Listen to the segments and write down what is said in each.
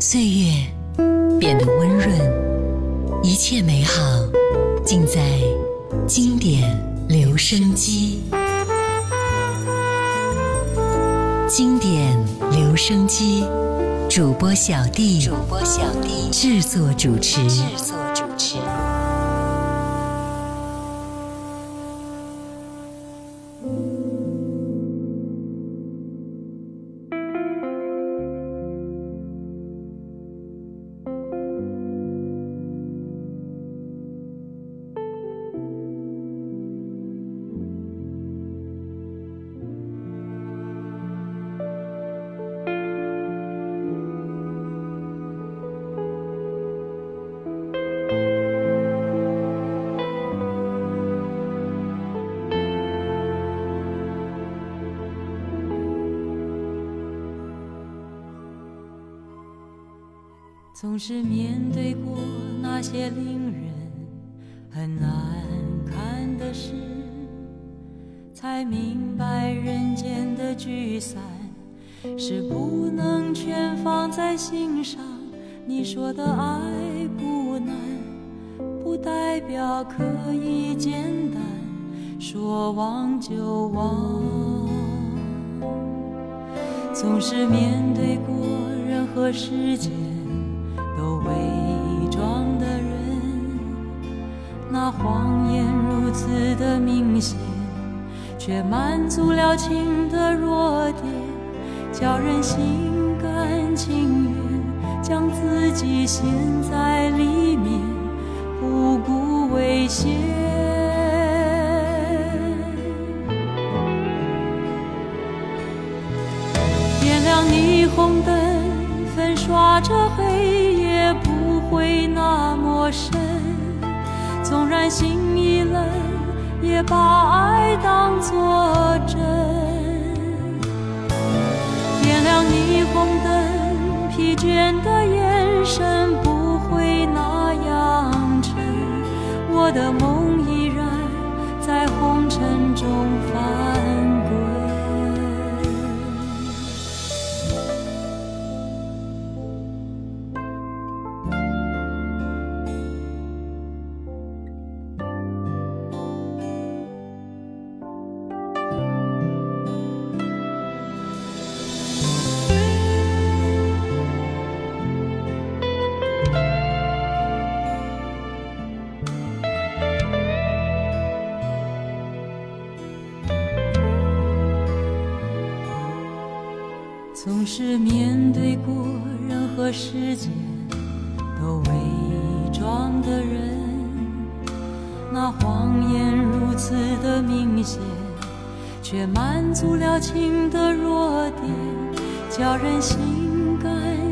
岁月变得温润，一切美好尽在经典留声机。经典留声机主播小弟，主播小弟制作主持。制作主持。总是面对过那些令人很难看的事，才明白人间的聚散是不能全放在心上。你说的爱不难，不代表可以简单说忘就忘。总是面对过任何时间。那谎言如此的明显，却满足了情的弱点，叫人心甘情愿将自己陷在里面，不顾危险。点亮霓虹灯，粉刷着黑夜。不会那么深，纵然心已冷，也把爱当作真。点亮霓虹灯，疲倦的眼神不会那样沉。我的梦依然在红尘中翻。总是面对过任何时间都伪装的人，那谎言如此的明显，却满足了情的弱点，叫人心甘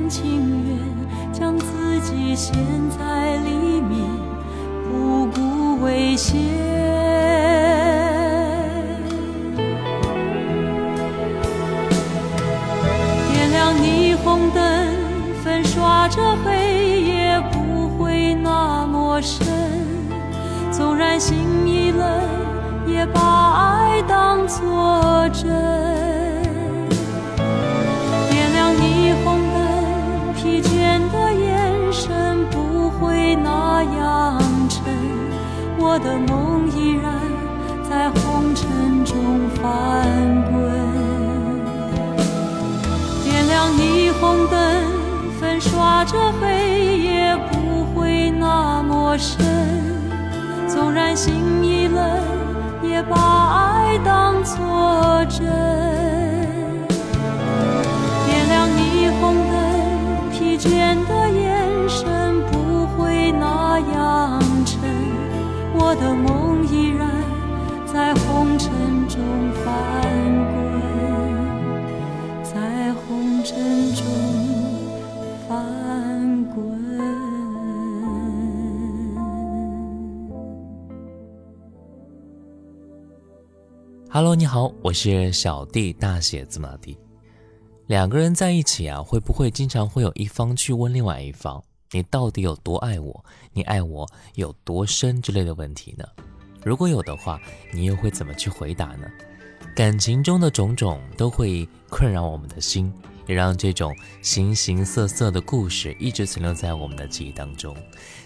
情愿将自己陷在里面，不顾危险。红灯粉刷着黑夜，不会那么深。纵然心已冷，也把爱当作真。点亮霓虹灯，疲倦的眼神不会那样沉。我的梦依然在红尘中翻滚。霓虹灯粉刷着黑夜，不会那么深。纵然心已冷，也把爱当作真。点亮霓虹灯，疲倦的眼神不会那样沉。我的梦依然在红尘中翻滚。尘中翻滚。Hello，你好，我是小弟，大写字母弟。两个人在一起啊，会不会经常会有一方去问另外一方：“你到底有多爱我？你爱我有多深？”之类的问题呢？如果有的话，你又会怎么去回答呢？感情中的种种都会困扰我们的心，也让这种形形色色的故事一直存留在我们的记忆当中。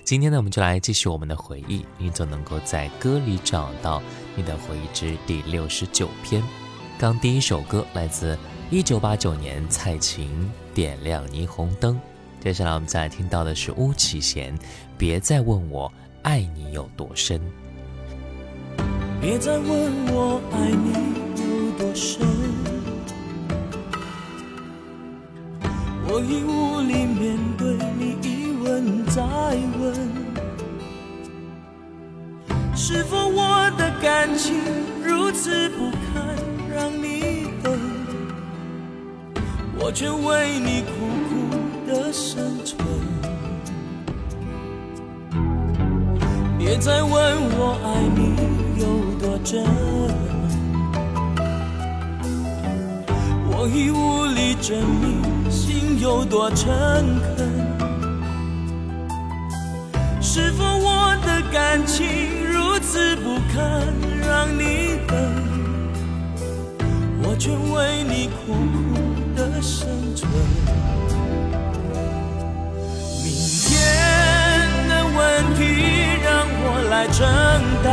今天呢，我们就来继续我们的回忆，你总能够在歌里找到你的回忆之第六十九篇。刚第一首歌来自一九八九年蔡琴《点亮霓虹灯》，接下来我们再来听到的是巫启贤《别再问我爱你有多深》。别再问我爱你深，我已无力面对你一问再问，是否我的感情如此不堪让你等，我却为你苦苦的生存。别再问我爱你有。多真，我已无力证明心有多诚恳。是否我的感情如此不堪让你等？我却为你苦苦的生存。明天的问题让我来承担。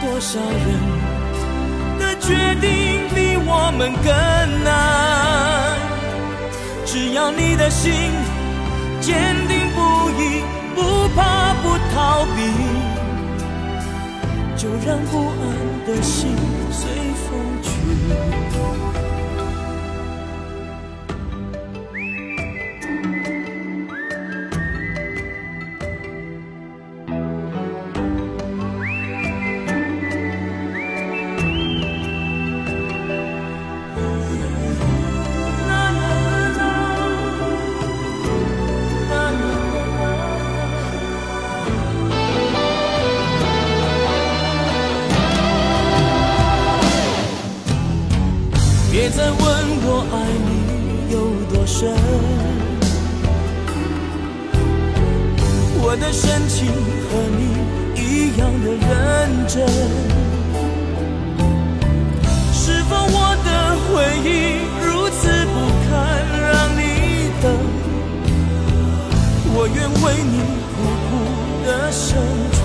多少人决定比我们更难？只要你的心坚定不移，不怕不逃避，就让不安的心随风去。深情和你一样的认真是否我的回忆如此不堪让你等？我愿为你苦苦的生存。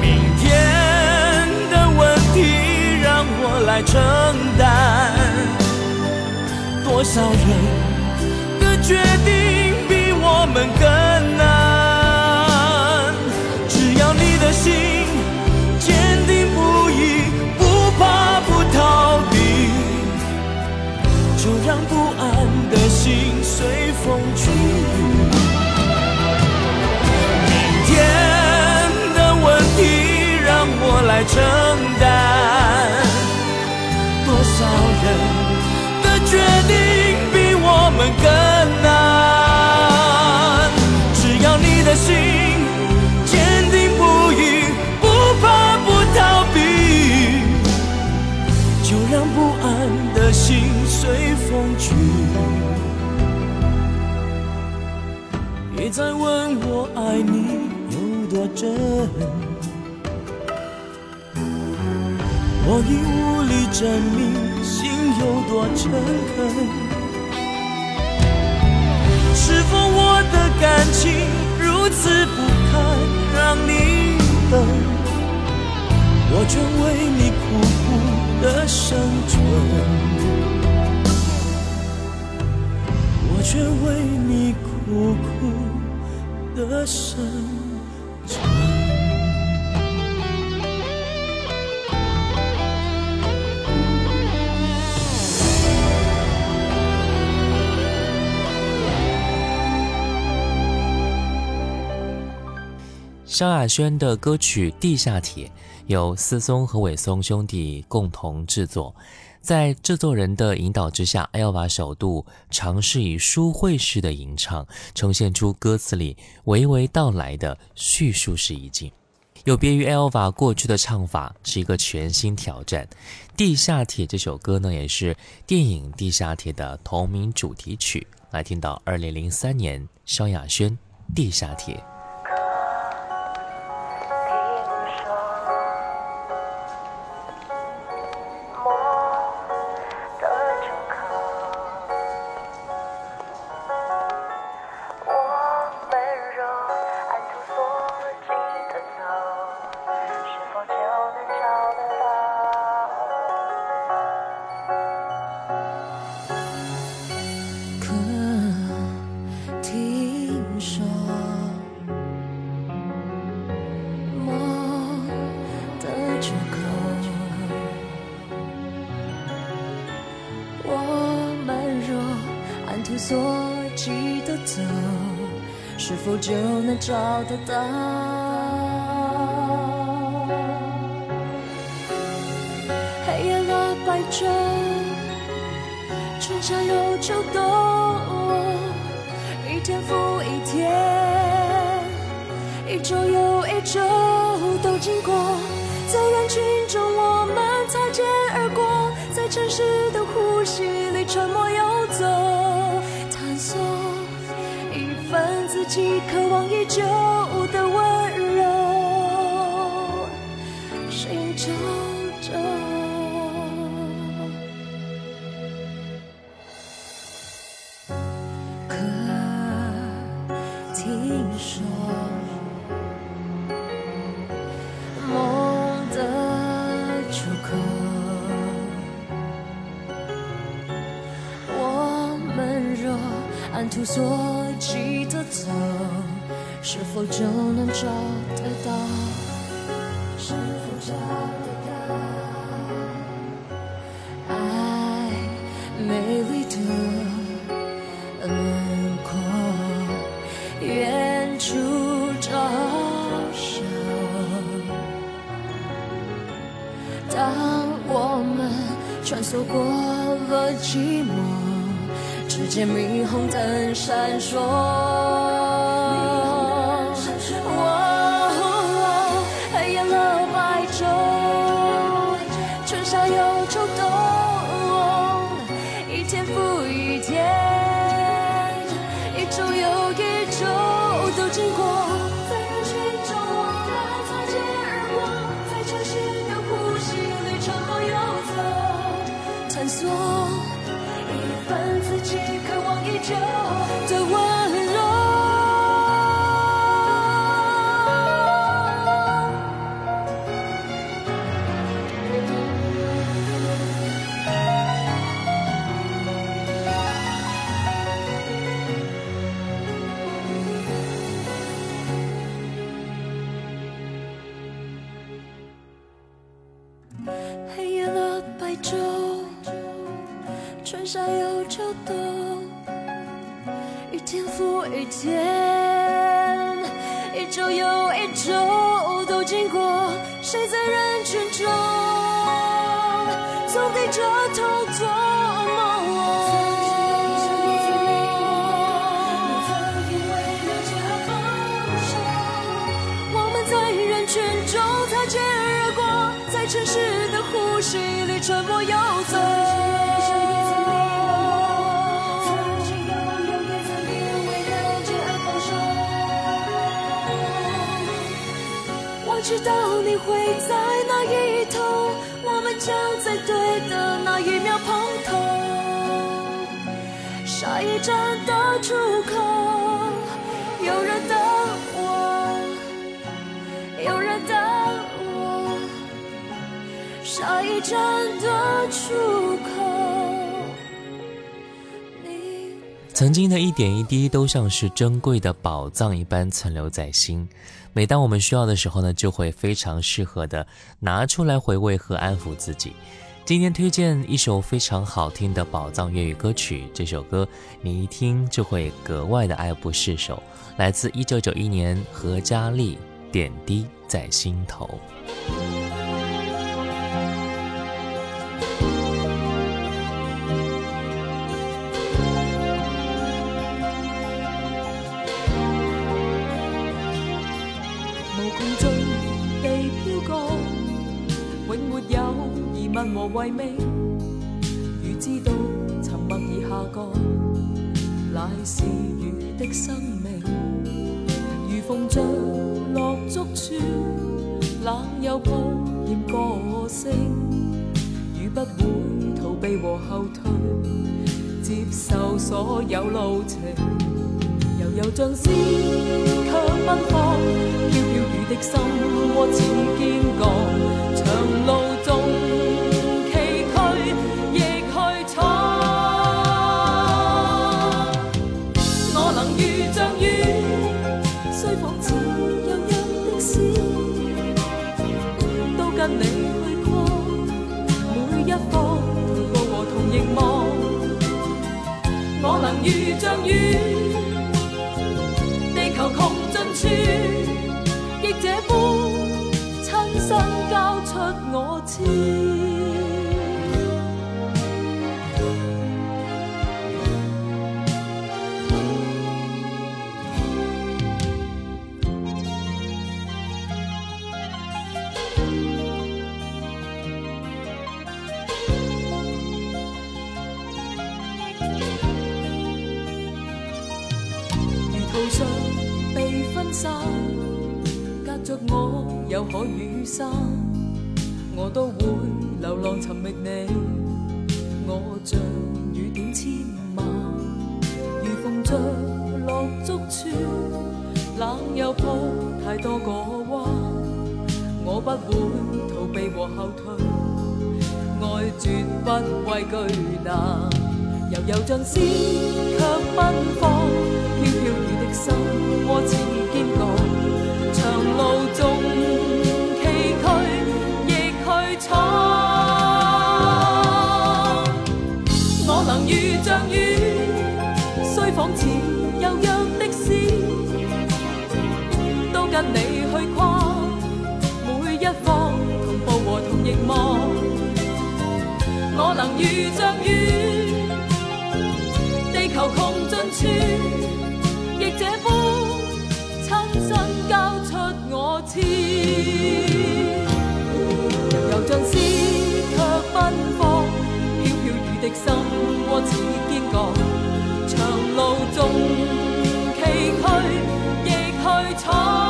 明天的问题让我来承担。多少人的决定更难？只要你的心坚定不移，不怕不逃避，就让不安的心随风去。明天的问题让我来承担。多少人的决定比我们更爱你有多真。我已无力证明心有多诚恳，是否我的感情如此不堪让你等？我却为你苦苦的生存，我却为你苦苦的生存。萧亚轩的歌曲《地下铁》由思松和伟松兄弟共同制作，在制作人的引导之下，Elva 首度尝试以书会式的吟唱，呈现出歌词里娓娓道来的叙述式意境。有别于 Elva 过去的唱法，是一个全新挑战。《地下铁》这首歌呢，也是电影《地下铁》的同名主题曲。来听到2003年萧亚轩《地下铁》。能找得到？黑夜了白昼，春夏又秋冬，一天复一天，一周又一周都经过，份自己渴望已久的温柔，寻找着。可听说，梦的出口，我们若按图索，是否就能找得到？是否找得到？爱美丽的轮廓，远处招手。当我们穿梭过了寂寞，只见霓虹灯闪烁。周，春夏又秋冬，一天复一天，一周又一周都经过，谁在人群中？会在那一头，我们将在对的那一秒碰头。下一站的出口，有人等我。有人等我，下一站的出口。曾经的一点一滴都像是珍贵的宝藏一般存留在心。每当我们需要的时候呢，就会非常适合的拿出来回味和安抚自己。今天推荐一首非常好听的宝藏粤语歌曲，这首歌你一听就会格外的爱不释手，来自一九九一年何嘉丽《点滴在心头》。疑問和遺味。如知道沉默而下降，乃是雨的生命。如逢着落足處，冷又破厭個性。如不會逃避和後退，接受所有路程。悠悠像絲卻奔放，飄飄雨的心窝似堅鋼，長路如像雨，地球穷尽处，亦这般亲身交出我痴。痴。有海与山，我都会流浪寻觅你。我像雨点千万，如风着落足处，冷又抱太多个弯。我不会逃避和后退，爱绝不畏惧难。悠悠像诗，却奔放，飘飘心窝似坚钢，长路纵崎岖亦去闯。我能遇像雨，虽仿似柔弱的丝，都跟你去跨。痴。悠悠像诗，却奔放，飘飘雨的心窝似坚角。长路纵崎岖，亦去闯。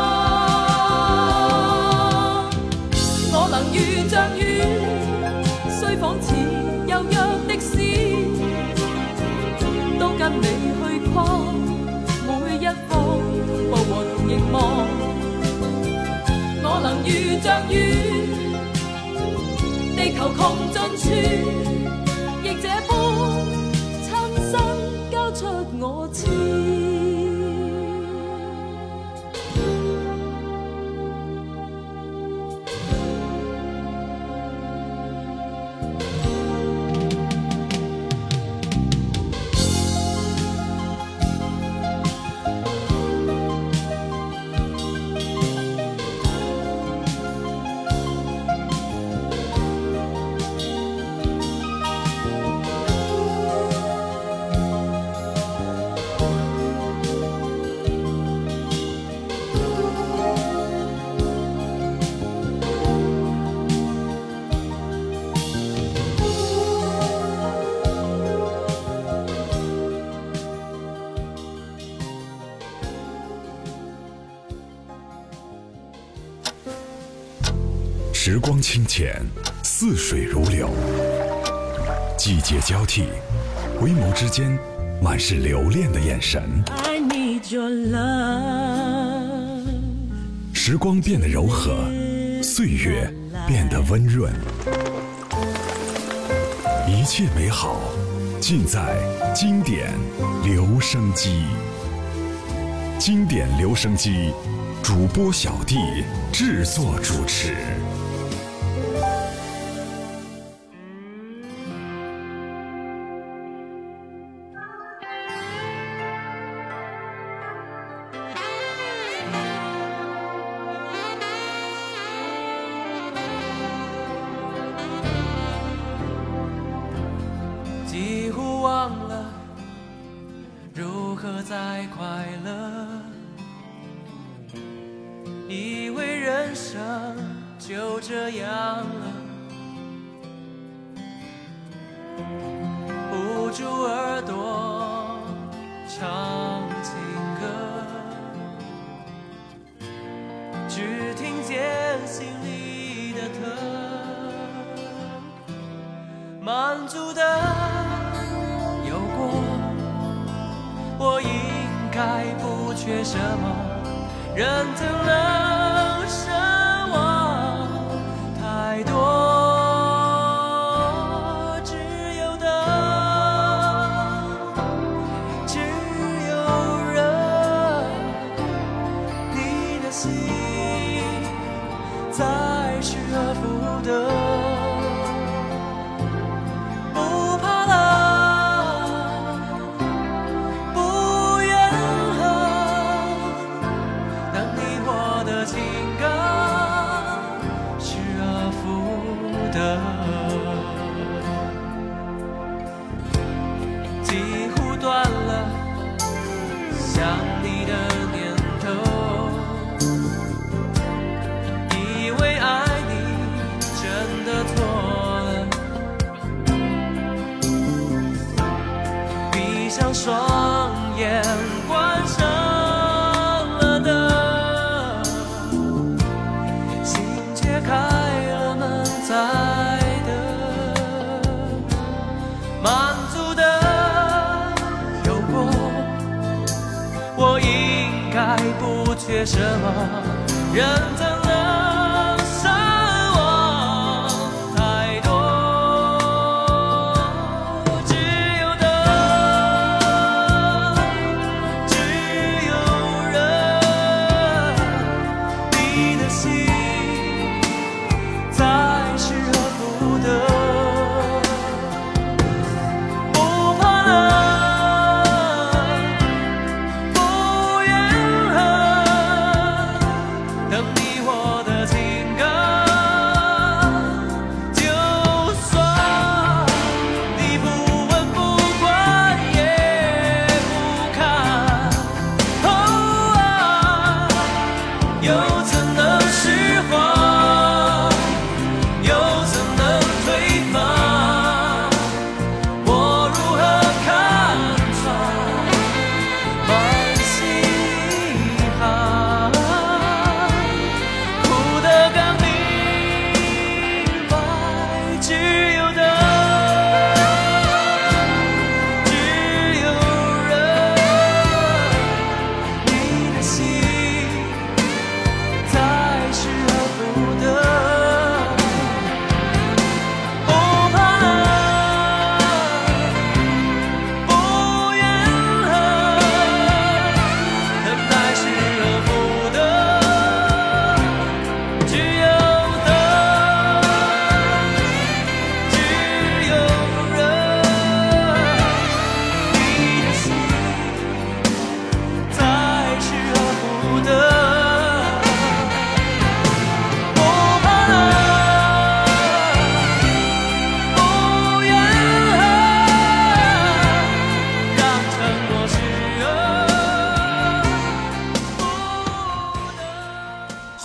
遇像雨，地球穷尽处，亦这般亲身交出我痴。光清浅，似水如流；季节交替，回眸之间满是留恋的眼神。时光变得柔和，岁月变得温润，一切美好尽在经典留声机。经典留声机，主播小弟制作主持。缺什么，认定了。让你。人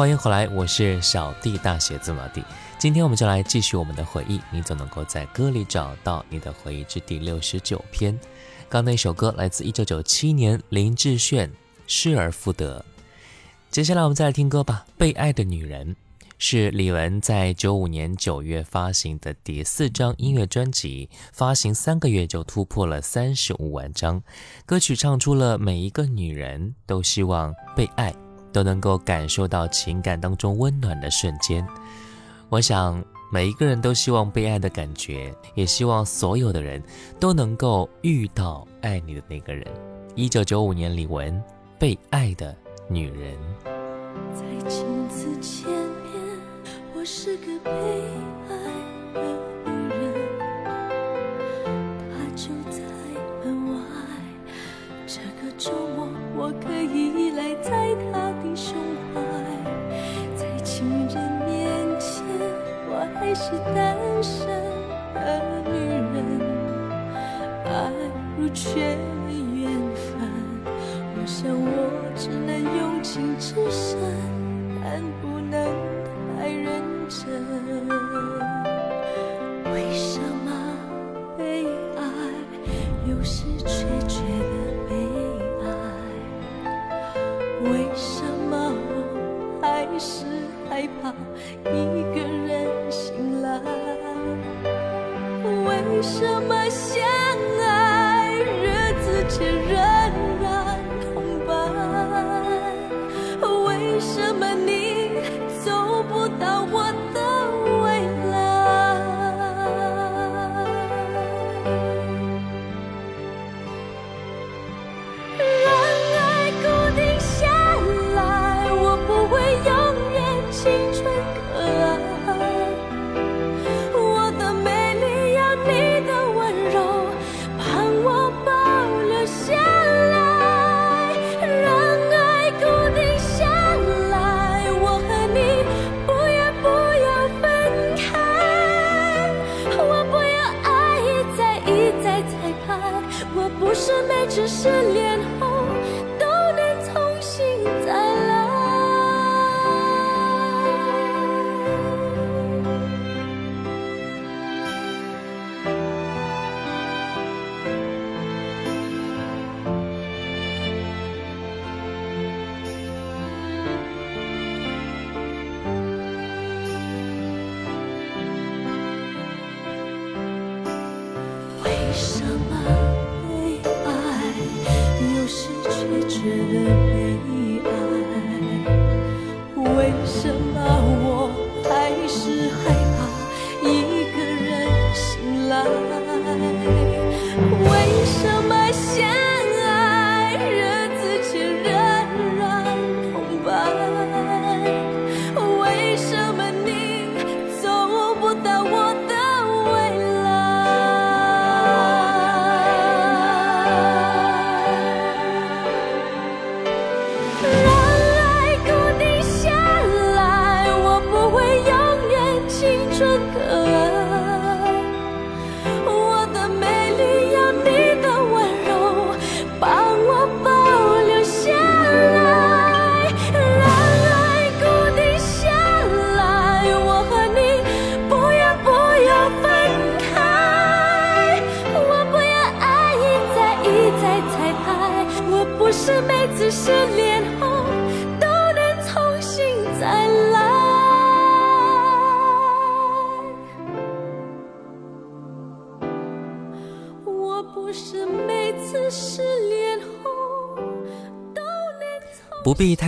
欢迎回来，我是小弟大写字母弟。今天我们就来继续我们的回忆，你总能够在歌里找到你的回忆之第六十九篇。刚那首歌来自一九九七年林志炫《失而复得》。接下来我们再来听歌吧，《被爱的女人》是李玟在九五年九月发行的第四张音乐专辑，发行三个月就突破了三十五万张。歌曲唱出了每一个女人都希望被爱。都能够感受到情感当中温暖的瞬间。我想，每一个人都希望被爱的感觉，也希望所有的人都能够遇到爱你的那个人。一九九五年，李玟《被爱的女人》。在镜子前面，我是个被如缺缘分。我想我只能用情至深，但不能太认真。为什么被爱有时却觉得悲哀？为什么我还是害怕一个人醒来？为什么想日子是每次失恋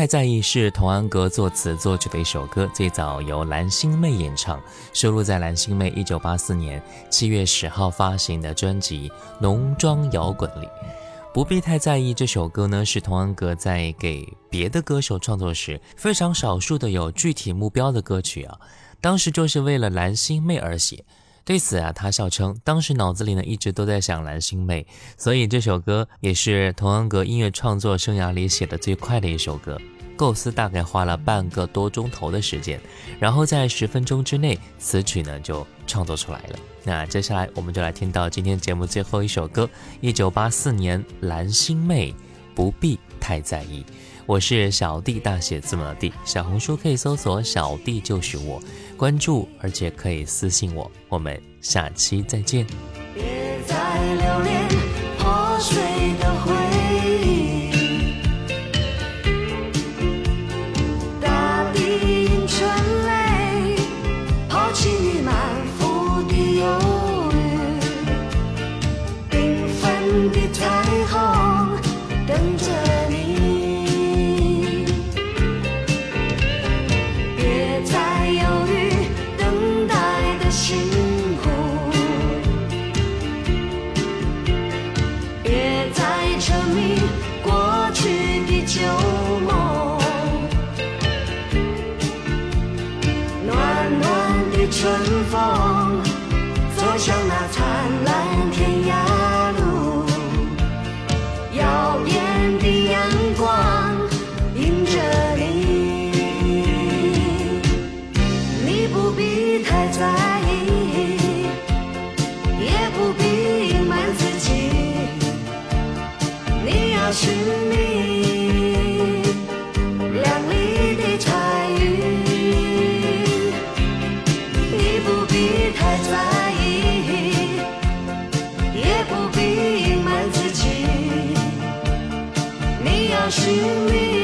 在意是童安格作词作曲的一首歌，最早由蓝心湄演唱，收录在蓝心湄一九八四年七月十号发行的专辑《浓妆摇滚》里。不必太在意这首歌呢，是童安格在给别的歌手创作时非常少数的有具体目标的歌曲啊，当时就是为了蓝心湄而写。对此啊，他笑称，当时脑子里呢一直都在想蓝心湄，所以这首歌也是童安格音乐创作生涯里写的最快的一首歌。构思大概花了半个多钟头的时间，然后在十分钟之内，词曲呢就创作出来了。那接下来我们就来听到今天节目最后一首歌，一九八四年蓝心湄，不必太在意。我是小弟，大写字母的弟。小红书可以搜索“小弟就是我”，关注，而且可以私信我。我们下期再见。别再留恋破碎的你要